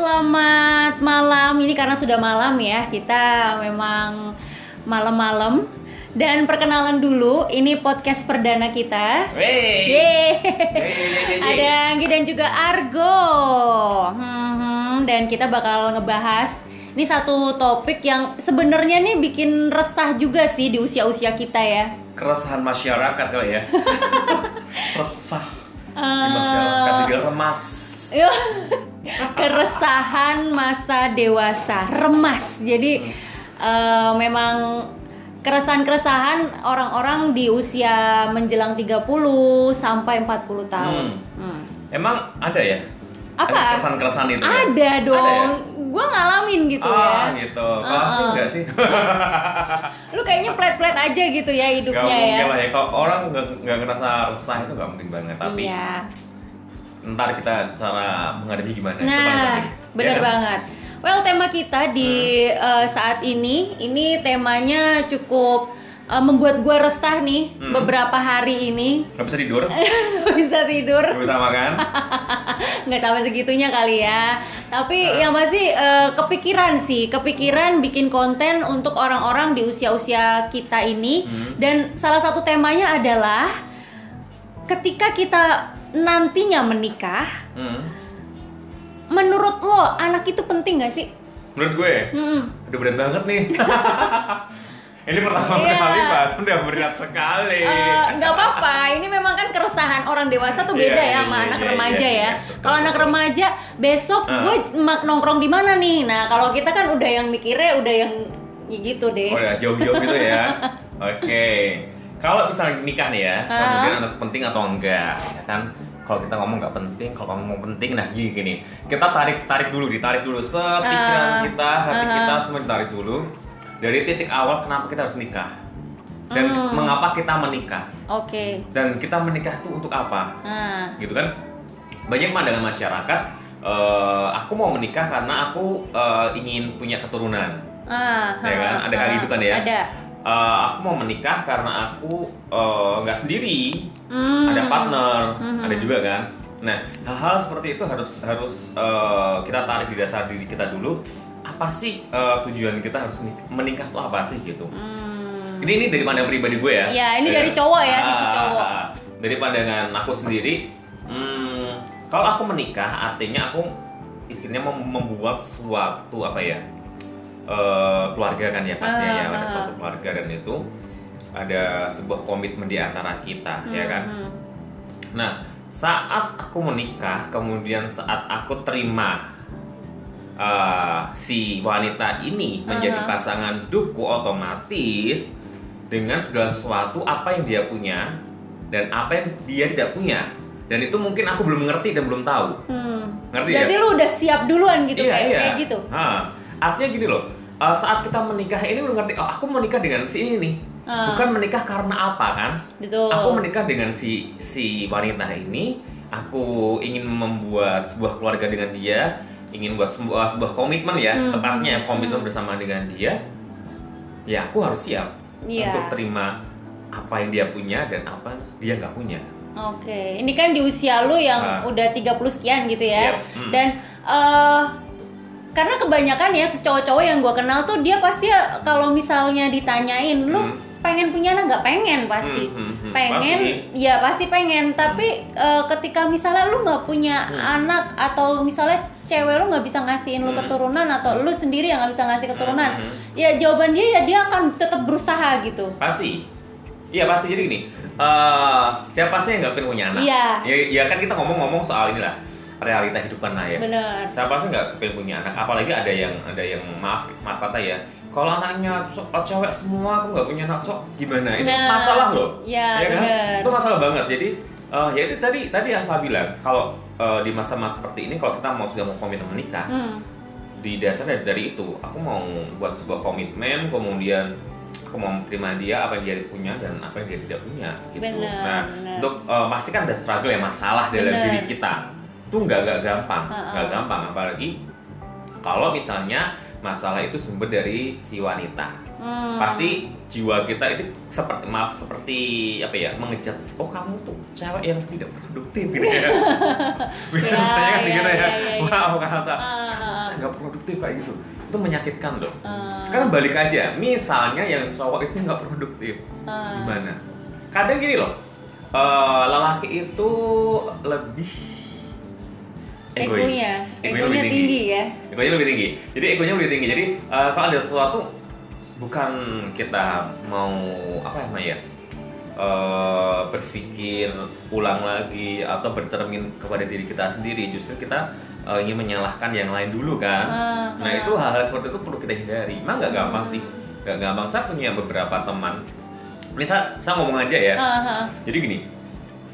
selamat malam. Ini karena sudah malam ya, kita memang malam-malam. Dan perkenalan dulu, ini podcast perdana kita. Wey. Yeay. Ada Anggi dan juga Argo. Hmm, dan kita bakal ngebahas ini satu topik yang sebenarnya nih bikin resah juga sih di usia-usia kita ya. Keresahan masyarakat kali ya. Resah di Eh, masyarakat dibilang remas. Keresahan masa dewasa, remas. Jadi eh, memang keresahan-keresahan orang-orang di usia menjelang 30 sampai 40 tahun. Hmm. Emang ada ya? Apa? Keresahan-keresahan itu? ya? Ada dong. Ada ya? Gua ngalamin gitu ah, ya. gitu. Kalau sih Uh-uh. enggak sih? Lu kayaknya flat-flat aja gitu ya Gak hidupnya mungkin ya. lah ya. Kalau orang nggak nggak ngerasa resah itu nggak mungkin banget. Tapi Iya. Ntar kita cara menghadapi gimana? Nah, benar Ya banget. Well, tema kita di eh, saat ini, ini temanya cukup eh, membuat gue resah nih Hmm. beberapa hari ini. Nggak bisa tidur? Bisa tidur, Nggak bisa makan? nggak sampai segitunya kali ya. Tapi yang pasti eh, kepikiran sih, kepikiran bikin konten untuk orang-orang di usia-usia kita ini. Hmm. Dan salah satu temanya adalah ketika kita nantinya menikah, Hmm. menurut lo anak itu penting gak sih? Menurut gue, Hmm. Udah berat banget nih. Ini pertama Iya. kali bahas udah berat sekali. Eh, nggak apa-apa, ini memang kan keresahan orang dewasa tuh beda Iya, ya sama iya, anak iya, remaja iya, ya. iya, Kalau anak remaja besok Ah. gue mak nongkrong di mana nih? Nah kalau kita kan udah yang mikirnya udah yang ya gitu deh. Oh ya jauh-jauh gitu ya. Oke. Kalau misalnya nikah nih ya, Ah. kemudian anak penting atau enggak, ya kan? Kalau kita ngomong nggak penting, kalau ngomong penting, nah gini gini. Kita tarik tarik dulu, ditarik dulu sepikiran kita, hati Ah. kita semua ditarik dulu. Dari titik awal kenapa kita harus nikah dan Hmm. mengapa kita menikah Oke. dan kita menikah itu untuk apa? Nah, gitu kan banyak pandangan masyarakat eh, aku mau menikah karena aku eh, ingin punya keturunan ah, Ya kan? Ada kali itu kan ya? Ada. Eh, aku mau menikah karena aku eh, nggak sendiri Hmm. ada partner Mhm. ada juga kan nah hal-hal seperti itu harus harus eh, kita tarik di dasar diri kita dulu apa sih eh, tujuan kita harus menik- menikah itu apa sih gitu Hmm. ini ini dari pandangan pribadi gue ya. Iya, ini dari cowok ya, sisi Ah, cowok. ah, ah. Dari pandangan aku sendiri, hmm, kalau aku menikah artinya aku istilahnya mem- membuat suatu apa ya eh, keluarga kan ya pastinya ya Ah, ada ah. suatu keluarga dan itu ada sebuah komitmen di antara kita ya kan. Hmm, hmm. Nah saat aku menikah kemudian saat aku terima uh, si wanita ini menjadi Aha. pasangan hidupku otomatis dengan segala sesuatu apa yang dia punya dan apa yang dia tidak punya dan itu mungkin aku belum ngerti dan belum tahu Hmm. ngerti Berarti ya? lu udah siap duluan gitu Iya, kayak iya. kayak gitu. Ha, artinya gini loh uh, saat kita menikah ini udah ngerti oh aku menikah dengan si ini nih Ah. bukan menikah karena apa kan Betul. Aku menikah dengan si si wanita ini. Aku ingin membuat sebuah keluarga dengan dia, ingin buat sebuah, sebuah komitmen ya, Hmm, tepatnya hmm, komitmen hmm. bersama dengan dia. Ya, aku harus siap Iya. untuk terima apa yang dia punya dan apa dia nggak punya. Oke, ini kan di usia lu yang Ah. udah 30 sekian gitu ya. Yep, hmm. Dan eh karena kebanyakan ya cowok-cowok yang gua kenal tuh dia pasti ya kalau misalnya ditanyain lu Hmm. pengen punya anak nggak pengen pasti. Hmm, hmm, hmm. Pengen, Pasti. ya pasti pengen. Tapi eh, ketika misalnya lu nggak punya Hmm. anak atau misalnya cewek lu nggak bisa ngasihin lu Hmm. keturunan atau lu sendiri yang nggak bisa ngasih keturunan, Hmm, hmm. ya jawaban dia ya dia akan tetap berusaha gitu. Pasti. Iya pasti jadi gini. eh siapa sih yang nggak pengen punya anak? Iya. Ya, ya kan kita ngomong-ngomong soal inilah realita hidup kan ya. Bener. siapa sih nggak kepengen punya anak apalagi ada yang ada yang maaf maaf kata ya kalau anaknya so- cewek semua aku nggak punya anak cok gimana itu Nah, masalah loh ya, kan bener. itu masalah banget jadi eh, ya itu tadi tadi yang saya bilang kalau eh, di masa-masa seperti ini kalau kita mau sudah mau komitmen menikah Hmm. di dasar dari, itu aku mau buat sebuah komitmen kemudian aku mau terima dia apa yang dia punya dan apa yang dia tidak punya gitu Bener, nah bener. untuk eh, pasti kan ada struggle ya masalah dalam Bener. diri kita itu nggak nggak gampang nggak gampang. Apalagi kalau misalnya masalah itu sumber dari si wanita. Hmm. pasti jiwa kita itu seperti maaf seperti apa ya mengejat oh kamu tuh cewek yang tidak produktif gitu ya. Biasanya kan iya, gitu ya. iya, iya, iya. wow kata saya nggak produktif kayak gitu? Itu menyakitkan loh. Ah. sekarang balik aja. Misalnya yang cowok itu nggak produktif. Ah. gimana? Kadang gini loh eh, lelaki itu lebih egois. Egonya, Egonya egonya lebih tinggi ya. egonya lebih tinggi. Jadi egonya lebih tinggi. Jadi eh, kalau ada sesuatu bukan kita mau apa namanya ya eh, berpikir ulang lagi atau bercermin kepada diri kita sendiri. Justru kita eh, ingin menyalahkan yang lain dulu kan? Ah, nah ah. itu hal-hal seperti itu perlu kita hindari. Emang nggak gampang Hmm. sih nggak gampang. Saya punya beberapa teman. Ini saya, saya ngomong aja ya. Ah, jadi gini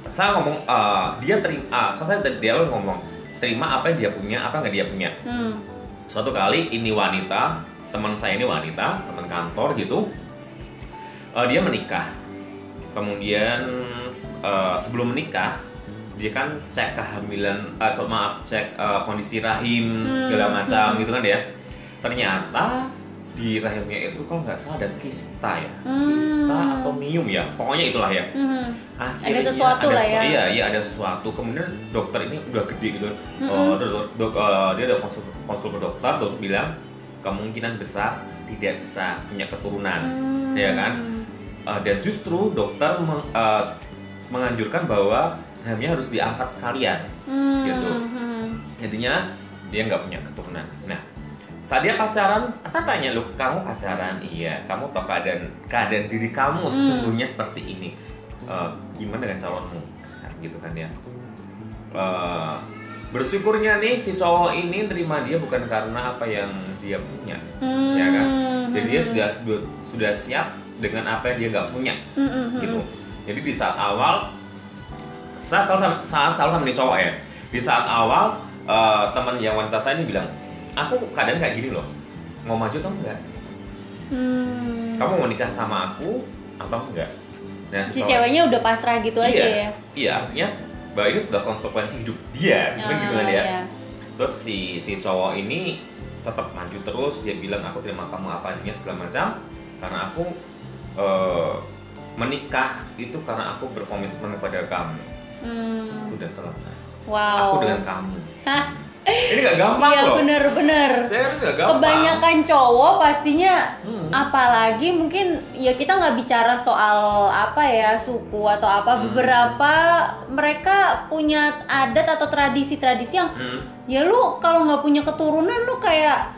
saya ngomong eh, dia terima kan saya dari awal ngomong terima apa yang dia punya apa nggak dia punya Hmm. suatu kali ini wanita teman saya ini wanita teman kantor gitu Eh, dia menikah kemudian eh, sebelum menikah dia kan cek kehamilan eh, so- maaf cek eh, kondisi rahim Hmm, segala macam hmm. gitu kan ya ternyata di rahimnya itu kalau nggak salah ada kista ya Hmm. kista atau mium ya pokoknya itulah ya Hmm. Akhirnya Ada sesuatu ada lah ya. Iya, iya ada sesuatu. Kemudian dokter ini udah gede gitu. Mm-mm. Oh, dok, dok- eh, dia ada konsul, konsul ke dokter, dokter bilang kemungkinan besar tidak bisa punya keturunan, Hmm. ya kan? Eh, dan justru dokter meng- eh, menganjurkan bahwa rahimnya harus diangkat sekalian. Hmm. Gitu. Hmm. Intinya dia nggak punya keturunan. Nah, saat dia pacaran, saya tanya lu, kamu pacaran? Iya. Kamu tahu keadaan keadaan diri kamu Hmm. sesungguhnya seperti ini. Eh, gimana dengan calonmu? Kan gitu kan ya. Eh, bersyukurnya nih si cowok ini terima dia bukan karena apa yang dia punya, Hmm. ya kan? Jadi dia sudah sudah siap dengan apa yang dia nggak punya, Hmm, hmm, hmm. gitu. Jadi di saat awal saya selalu sama, saya selalu sama nih cowok ya. Di saat awal eh, teman yang wanita saya ini bilang, aku kadang kayak gini loh, mau maju atau enggak? Hmm. Kamu mau nikah sama aku atau enggak? Nah, si ceweknya udah pasrah gitu aja iya, ya. Iya, artinya bahwa ini sudah konsekuensi hidup dia, kan gitu kan ya. iya. Terus si si cowok ini tetap maju terus, dia bilang aku terima kamu apa adanya segala macam karena aku eh, menikah itu karena aku berkomitmen kepada kamu. Hmm. Sudah selesai. Wow. Aku dengan kamu. Hah, Ini gak gampang Iya loh. bener-bener. Saya gampang. Kebanyakan cowok pastinya Hmm. apalagi mungkin ya kita nggak bicara soal apa ya suku atau apa Hmm. beberapa mereka punya adat atau tradisi-tradisi yang Hmm. ya lu kalau nggak punya keturunan lu kayak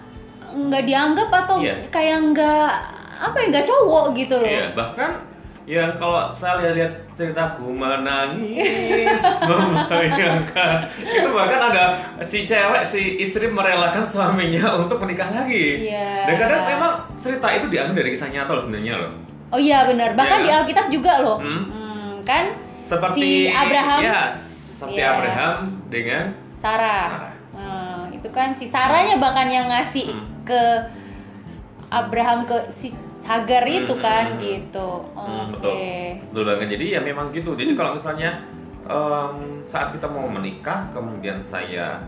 nggak dianggap atau Iya. kayak nggak apa ya nggak cowok gitu loh. Iya, bahkan yang kalau saya lihat ceritaku menangis membayangkan itu bahkan ada si cewek si istri merelakan suaminya untuk menikah lagi Iya. dan kadang memang cerita itu diambil dari kisah nyata loh sebenarnya loh Oh iya benar. Bahkan Iya di? Alkitab juga loh. Hmm. Hmm, kan seperti si Abraham, ya seperti Iya. Abraham dengan Sarah. Sarah. Nah, itu kan si Sarahnya bahkan yang ngasih Hmm. ke Abraham ke si Hagar Hmm, itu hmm, kan hmm. gitu. Hmm, Oke. betul betul banget jadi ya memang gitu jadi kalau misalnya em, saat kita mau menikah kemudian saya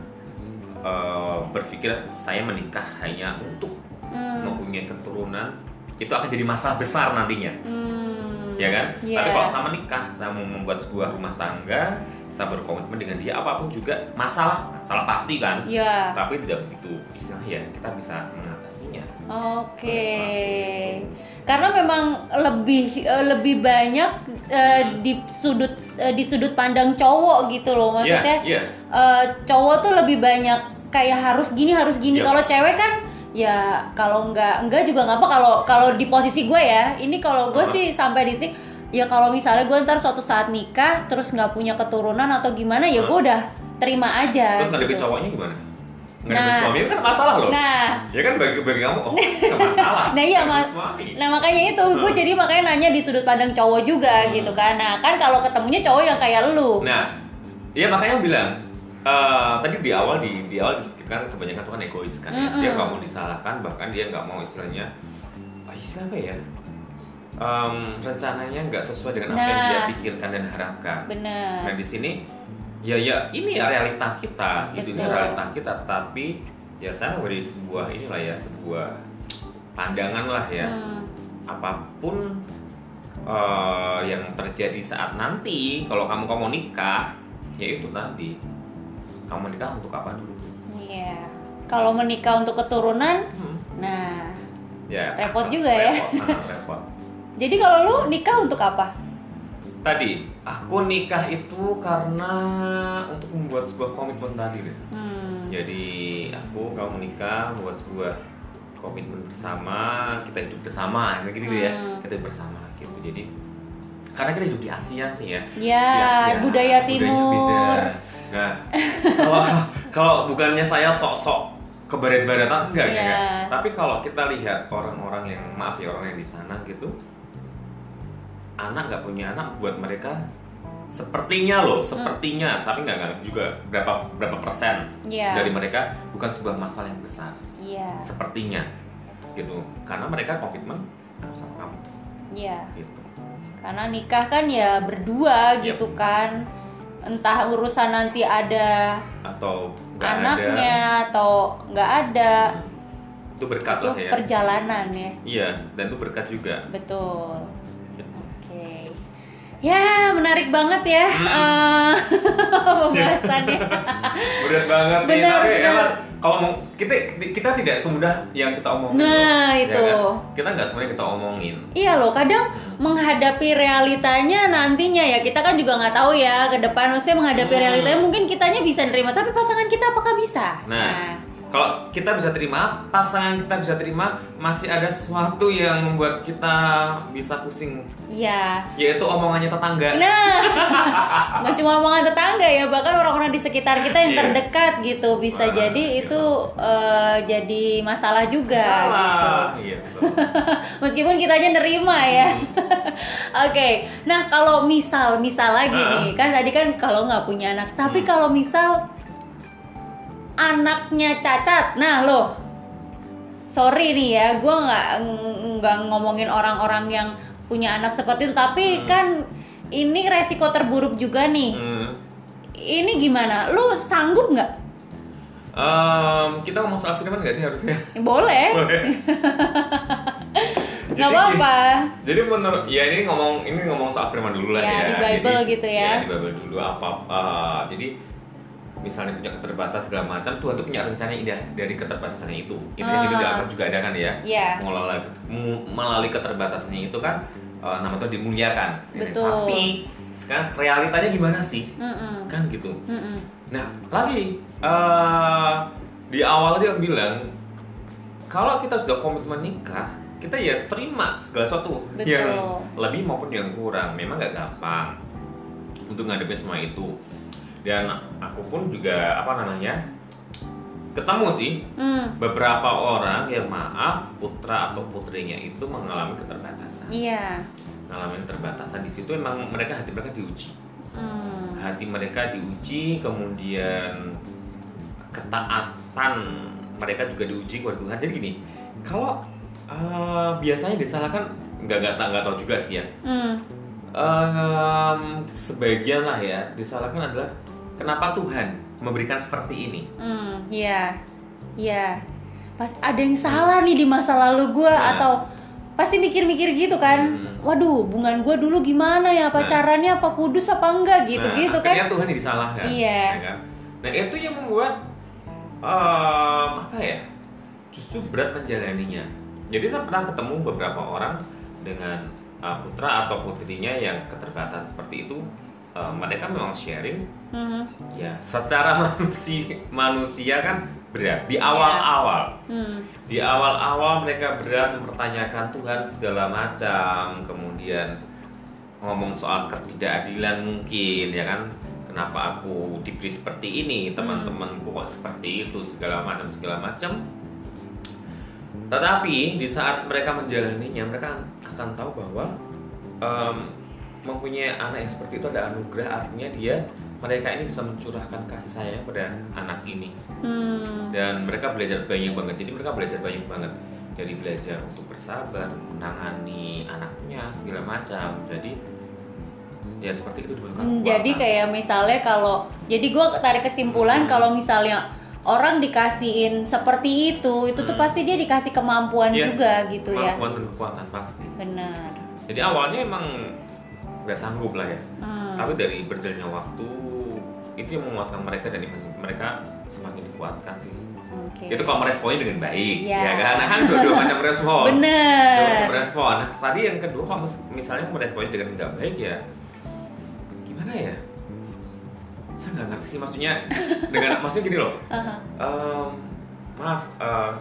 eh, berpikir saya menikah hanya untuk Hmm. mempunyai keturunan itu akan jadi masalah besar nantinya Hmm. ya kan Iya. tapi kalau saya menikah saya mau membuat sebuah rumah tangga saya berkomitmen dengan dia apa pun juga masalah masalah pasti kan Iya. tapi tidak begitu istilah ya kita bisa mengatasinya Oke. Karena memang lebih eh, lebih banyak eh, di sudut eh, di sudut pandang cowok gitu loh. Maksudnya Iya, iya. eh, cowok tuh lebih banyak kayak harus gini harus gini. Iya. Kalau cewek kan ya kalau nggak enggak juga nggak apa kalau kalau di posisi gue ya. Ini kalau gue Uh-huh. sih sampai di titik ya kalau misalnya gue ntar suatu saat nikah terus nggak punya keturunan atau gimana ya gue udah terima aja. terus ngadepin gitu. cowoknya gimana ngadepin Nah. suami itu kan masalah loh Nah, ya kan bagi bagi kamu oh nggak masalah Nah iya mas, suami. nah makanya itu gue Hmm. jadi makanya nanya di sudut pandang cowok juga Hmm. gitu kan. Nah kan kalau ketemunya cowok yang kayak lu, Nah, iya makanya bilang eh, tadi di awal di di awal kita kan kebanyakan tuh kan egois kan. ya. Dia Mm-mm. nggak mau disalahkan, bahkan dia nggak mau istilahnya ah, istilah apa ya? Em, rencananya nggak sesuai dengan apa yang Nah. dia pikirkan dan harapkan. Nah bener. di sini ya ya ini ya realita kita, gitu Betul. realita kita. Tapi ya saya memberi sebuah inilah ya sebuah pandangan lah ya. Hmm. apa pun eh, yang terjadi saat nanti kalau kamu kamu nikah ya itu tadi kamu nikah untuk apa dulu Iya. Kalau menikah untuk keturunan, Hmm, nah. ya Repot juga ya. repot, sangat repot Jadi kalau lu nikah untuk apa? tadi aku nikah itu karena untuk membuat sebuah komitmen tadi deh Hmm. jadi aku kamu menikah membuat sebuah komitmen bersama kita hidup bersama gitu gitu ya Hmm. kita hidup bersama gitu jadi karena kita hidup di Asia sih ya Ya, Asia, budaya timur. beda. nah kalau kalau bukannya saya sok-sok ke barat-baratan enggak, enggak, enggak. tapi kalau kita lihat orang-orang yang maaf ya orang yang di sana gitu anak nggak punya anak buat mereka sepertinya loh sepertinya tapi nggak nggak juga berapa berapa persen Iya. dari mereka bukan sebuah masalah yang besar Iya. sepertinya gitu karena mereka komitmen aku sama kamu Iya. gitu Karena nikah kan ya berdua Yap. gitu kan. Entah urusan nanti ada atau nggak anaknya ada atau nggak ada. itu berkat Itu lah ya perjalanan ya. iya dan itu berkat juga Betul. Ya, menarik banget ya Hmm. eh, pembahasannya. berat banget nih Benar, tapi benar. emang kalau mau kita kita tidak semudah yang kita omongin Nah, loh, ya itu. kan? kita nggak semuanya kita omongin Iya loh, kadang menghadapi realitanya nantinya ya kita kan juga nggak tahu ya ke depan maksudnya menghadapi Hmm. realitanya mungkin kitanya bisa nerima tapi pasangan kita apakah bisa? Nah, kalau kita bisa terima, pasangan kita bisa terima, masih ada sesuatu yang membuat kita bisa pusing, iya. yaitu omongannya tetangga. Nah, nggak cuma omongan tetangga ya, bahkan orang-orang di sekitar kita yang Iya. terdekat gitu bisa Wah, jadi gitu. itu eh, jadi masalah juga gitu. Salah. Iya. Meskipun kitanya nerima ya. Oke, nah kalau misal, misal lagi Ah. nih, kan tadi kan kalau nggak punya anak, tapi Hmm. kalau misal anaknya cacat, nah lo, sorry nih ya, gue nggak nggak ngomongin orang-orang yang punya anak seperti itu, tapi Hmm. kan ini resiko terburuk juga nih. Hmm. Ini gimana? Lu sanggup nggak? Em, kita ngomong soal firman nggak sih harusnya? Boleh, Boleh. nggak Jadi- apa-apa. Jadi menurut ya ini ngomong ini ngomong soal firman dulu lah Ya, ya. di Bible gitu ya. di Bible dulu apa eh, jadi misalnya punya keterbatasan segala macam Tuhan tuh punya rencana indah dari keterbatasannya itu. Itu yang Ah. di Alkitab juga ada kan ya. Mengelola mu- melalui keterbatasannya itu kan eh, nama Tuhan dimuliakan. Betul. Tapi sekarang realitanya gimana sih? Mm-mm. Kan gitu. Mm-mm. Nah, lagi eh, di awal dia bilang kalau kita sudah komitmen nikah, kita ya terima segala sesuatu Betul. yang lebih maupun yang kurang. Memang nggak gampang untuk ngadepin semua itu. Dan aku pun juga apa namanya ketemu sih Mm. beberapa orang yang maaf putra atau putrinya itu mengalami keterbatasan. Iya. Mengalami keterbatasan di situ emang mereka hati mereka diuji Hmm. hati mereka diuji kemudian ketaatan mereka juga diuji kepada Tuhan jadi gini kalau eh, biasanya disalahkan nggak nggak nggak tahu juga sih ya Hmm. Em, sebagian lah ya disalahkan adalah kenapa Tuhan memberikan seperti ini Hmm. Iya. Iya. Pas ada yang salah nih di masa lalu gua Nah. atau pasti mikir-mikir gitu kan. Hmm. Waduh, hubungan gua dulu gimana ya? Apa Nah. caranya? Apa kudus apa enggak gitu Nah, gitu kan. Tuhan yang disalahkan Iya. ya kan? nah itu yang membuat em, apa ya justru berat menjalaninya jadi saya pernah ketemu beberapa orang dengan uh, putra atau putrinya yang keterbatasan seperti itu uh, mereka memang sharing. Mhm. ya secara manusia manusia kan berat. Di awal-awal. Hmm. di awal-awal mereka berat mempertanyakan Tuhan segala macam. Kemudian ngomong soal ketidakadilan mungkin ya kan? Kenapa aku diberi seperti ini? Teman-temanku kok seperti itu? Segala macam segala macam. Tetapi di saat mereka menjalaninya mereka akan tahu bahwa em, mempunyai anak yang seperti itu ada anugerah artinya dia mereka ini bisa mencurahkan kasih sayang pada anak ini Hmm. dan mereka belajar banyak banget jadi mereka belajar banyak banget jadi belajar untuk bersabar menangani anaknya segala macam jadi ya seperti itu Hmm, jadi kayak misalnya kalau jadi gua tarik kesimpulan Hmm. kalau misalnya orang dikasihin seperti itu itu tuh Hmm. pasti dia dikasih kemampuan Iya. juga gitu ya Kemampuan dan kekuatan pasti. benar Jadi awalnya emang nggak sanggup lah ya. Hmm. Tapi dari berjalannya waktu itu yang menguatkan mereka dan mereka semakin dikuatkan sih. oke Itu kalau meresponnya dengan baik, Iya. ya kan? Nah, kan dua-dua macam respon. Dua bener macam respon. Nah, tadi yang kedua kalau mis- misalnya meresponnya dengan nggak baik ya, gimana ya? Saya nggak ngerti sih maksudnya dengan maksudnya gini loh. Aha. Em, maaf, eh,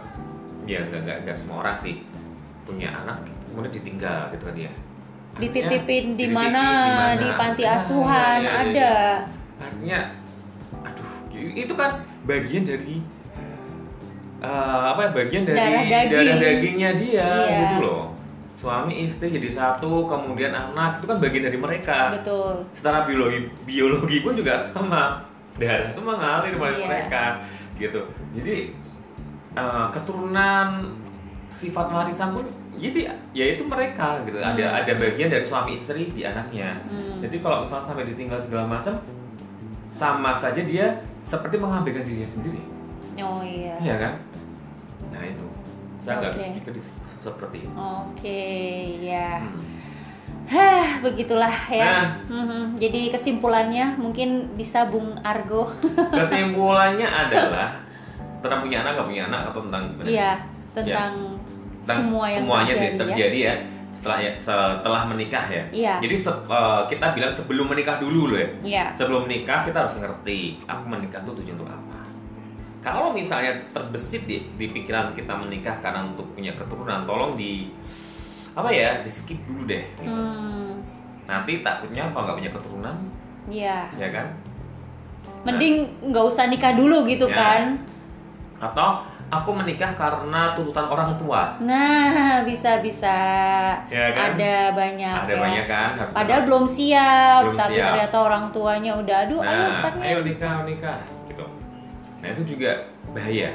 ya nggak nggak nggak semua orang sih punya anak kemudian ditinggal gitu kan ya. Dititipin di mana di mana. di panti asuhan iya, iya, ada iya. Artinya, aduh, itu kan bagian dari eh, apa ya bagian dari Darah daging. darah dagingnya dia Iya. gitu loh. Suami istri jadi satu, kemudian anak itu kan bagian dari mereka. betul Secara biologi biologi pun juga sama. Darah itu mengalir pada Iya. mereka gitu. Jadi eh, keturunan sifat warisan pun jadi ya itu mereka gitu. Ada Hmm. ada bagian dari suami istri di anaknya. Hmm. Jadi kalau misalnya sampai ditinggal segala macam, sama saja dia seperti mengabaikan dirinya sendiri, oh iya iya kan? Nah itu, saya nggak Oke. bisa pikir di- seperti itu. oke ya Hmm. Hah, begitulah ya. Nah. Mhm. Jadi kesimpulannya mungkin bisa Bung Argo. Kesimpulannya adalah tentang punya anak nggak punya anak atau tentang Iya, tentang tentang semua yang semuanya terjadi, ya. terjadi ya. setelah ya setelah menikah ya. Iya. Jadi se- eh, kita bilang sebelum menikah dulu loh ya. Iya. Sebelum menikah kita harus ngerti aku menikah itu tujuan untuk apa. Kalau misalnya terbesit di, di pikiran kita menikah karena untuk punya keturunan, tolong di apa ya di skip dulu deh. gitu. Hmm, Nanti takutnya kalau nggak punya keturunan, iya. ya kan? Mending nggak usah nikah dulu gitu Ya. kan. Atau aku menikah karena tuntutan orang tua. Nah, bisa bisa. Ya kan? Ada banyak. Ada ya. banyak kan? Harus Padahal belum siap, Belum tapi siap. ternyata orang tuanya udah aduh ayo Nah, katanya. ayo nikah, nikah, gitu. Nah itu juga bahaya.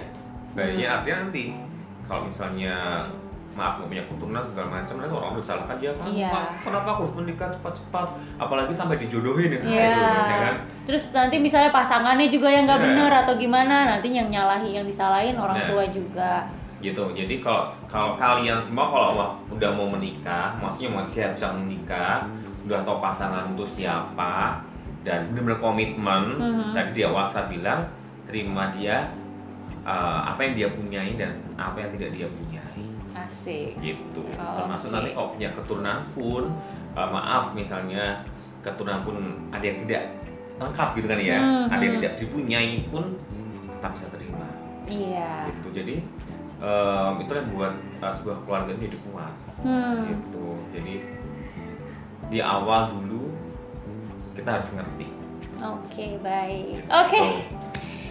Bahaya Hmm. artinya nanti kalau misalnya maaf nggak punya keturunan segala macam, nanti orang disalahkan dia kan, Iya. "Pak, kenapa aku harus menikah cepat-cepat, apalagi sampai dijodohin ya, Iya. itu, ya kan? Terus nanti misalnya pasangannya juga yang nggak Iya. bener atau gimana, nanti yang nyalahi yang disalahin orang Nah. tua juga. Gitu. Jadi kalau kalau kalian semua kalau udah mau menikah, maksudnya mau siap siap menikah, udah tahu pasangan itu siapa dan benar-benar komitmen. Mhm. Tadi di awal saya bilang terima dia uh, apa yang dia punyai dan apa yang tidak dia punyai. Asik. gitu Oh, termasuk oke. nanti kalau punya keturunan pun uh, maaf misalnya keturunan pun ada yang tidak lengkap gitu kan ya Hmm, ada yang hmm. tidak dipunyai pun tetap bisa terima Iya. gitu jadi um, itu yang buat uh, sebuah keluarga itu jadi kuat Hmm. gitu jadi di awal dulu kita harus ngerti Oke, baik. gitu. Oke.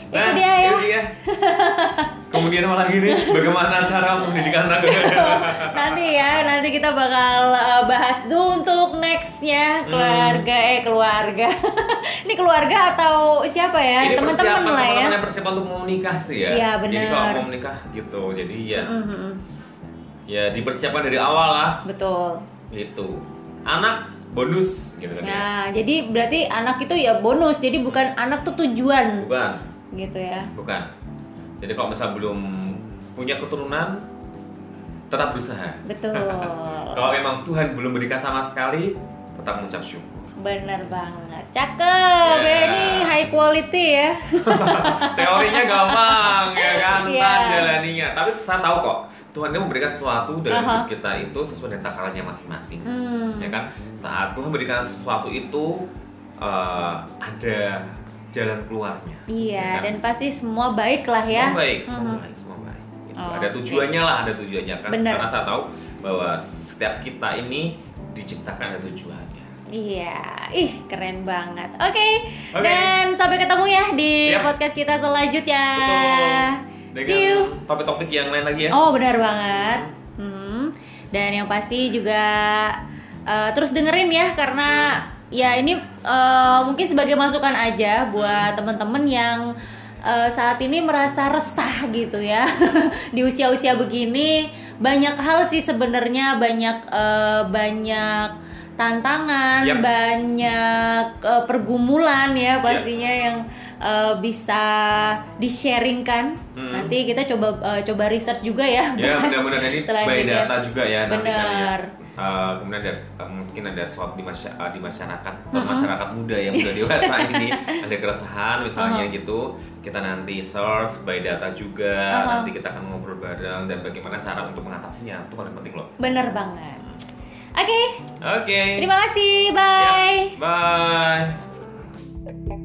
Itu Nah, dia ya. itu dia. kemudian malah gini bagaimana cara mendidik anak nanti ya, nanti kita bakal uh, bahas dulu untuk nextnya keluarga eh keluarga. Ini keluarga atau siapa ya? Teman-teman lah ya. teman-teman persiapan untuk mau menikah sih ya. Iya, Jadi benar. kalau mau menikah gitu, jadi ya Mhm, ya dipersiapkan dari awal lah Betul. gitu. Anak bonus gitu kan ya. Nah, jadi berarti anak itu ya bonus. Jadi bukan anak tuh tujuan Bukan, gitu ya. bukan. Jadi kalau misal belum punya keturunan tetap berusaha. Betul. Kalau memang Tuhan belum berikan sama sekali, tetap mengucap syukur. Bener banget. Cakep. Ya, ini high quality ya. Teorinya gampang ya kan. Ntar jalaninya. Tapi saya tahu kok, Tuhan itu memberikan sesuatu dalam Aha. hidup kita itu sesuai dengan takarannya masing-masing. Hmm. ya kan saat Tuhan memberikan sesuatu itu eh, ada jalan keluarnya Iya, ya kan? dan pasti semua baik lah ya. semua baik semua Mhm. baik semua baik Gitu. Oh, ada tujuannya lah ada tujuannya kan Bener. karena saya tahu bahwa setiap kita ini diciptakan ada tujuannya Iya, ih keren banget. Oke, Oke. dan sampai ketemu ya di Yap. podcast kita selanjutnya. betul See you. topik-topik yang lain lagi ya Oh benar banget. Hmm. Dan yang pasti juga eh, terus dengerin ya karena ya ini eh, mungkin sebagai masukan aja buat teman-teman yang eh, saat ini merasa resah gitu ya di usia-usia begini banyak hal sih sebenarnya banyak eh, banyak tantangan Yap. banyak eh, pergumulan ya pastinya yang eh, bisa di-sharingkan. Hmm. Nanti kita coba eh, coba research juga ya. Ya benar-benar ini by data juga ya ya. Benar uh, kemudian ada eh, mungkin ada slot di, masy eh, di masyarakat uh -huh. masyarakat muda yang sudah dewasa ini ada keresahan misalnya uh -huh. gitu kita nanti source by data juga uh -huh. nanti kita akan ngobrol bareng dan bagaimana cara untuk mengatasinya itu paling penting loh bener banget oke okay. oke okay. terima kasih bye ya, bye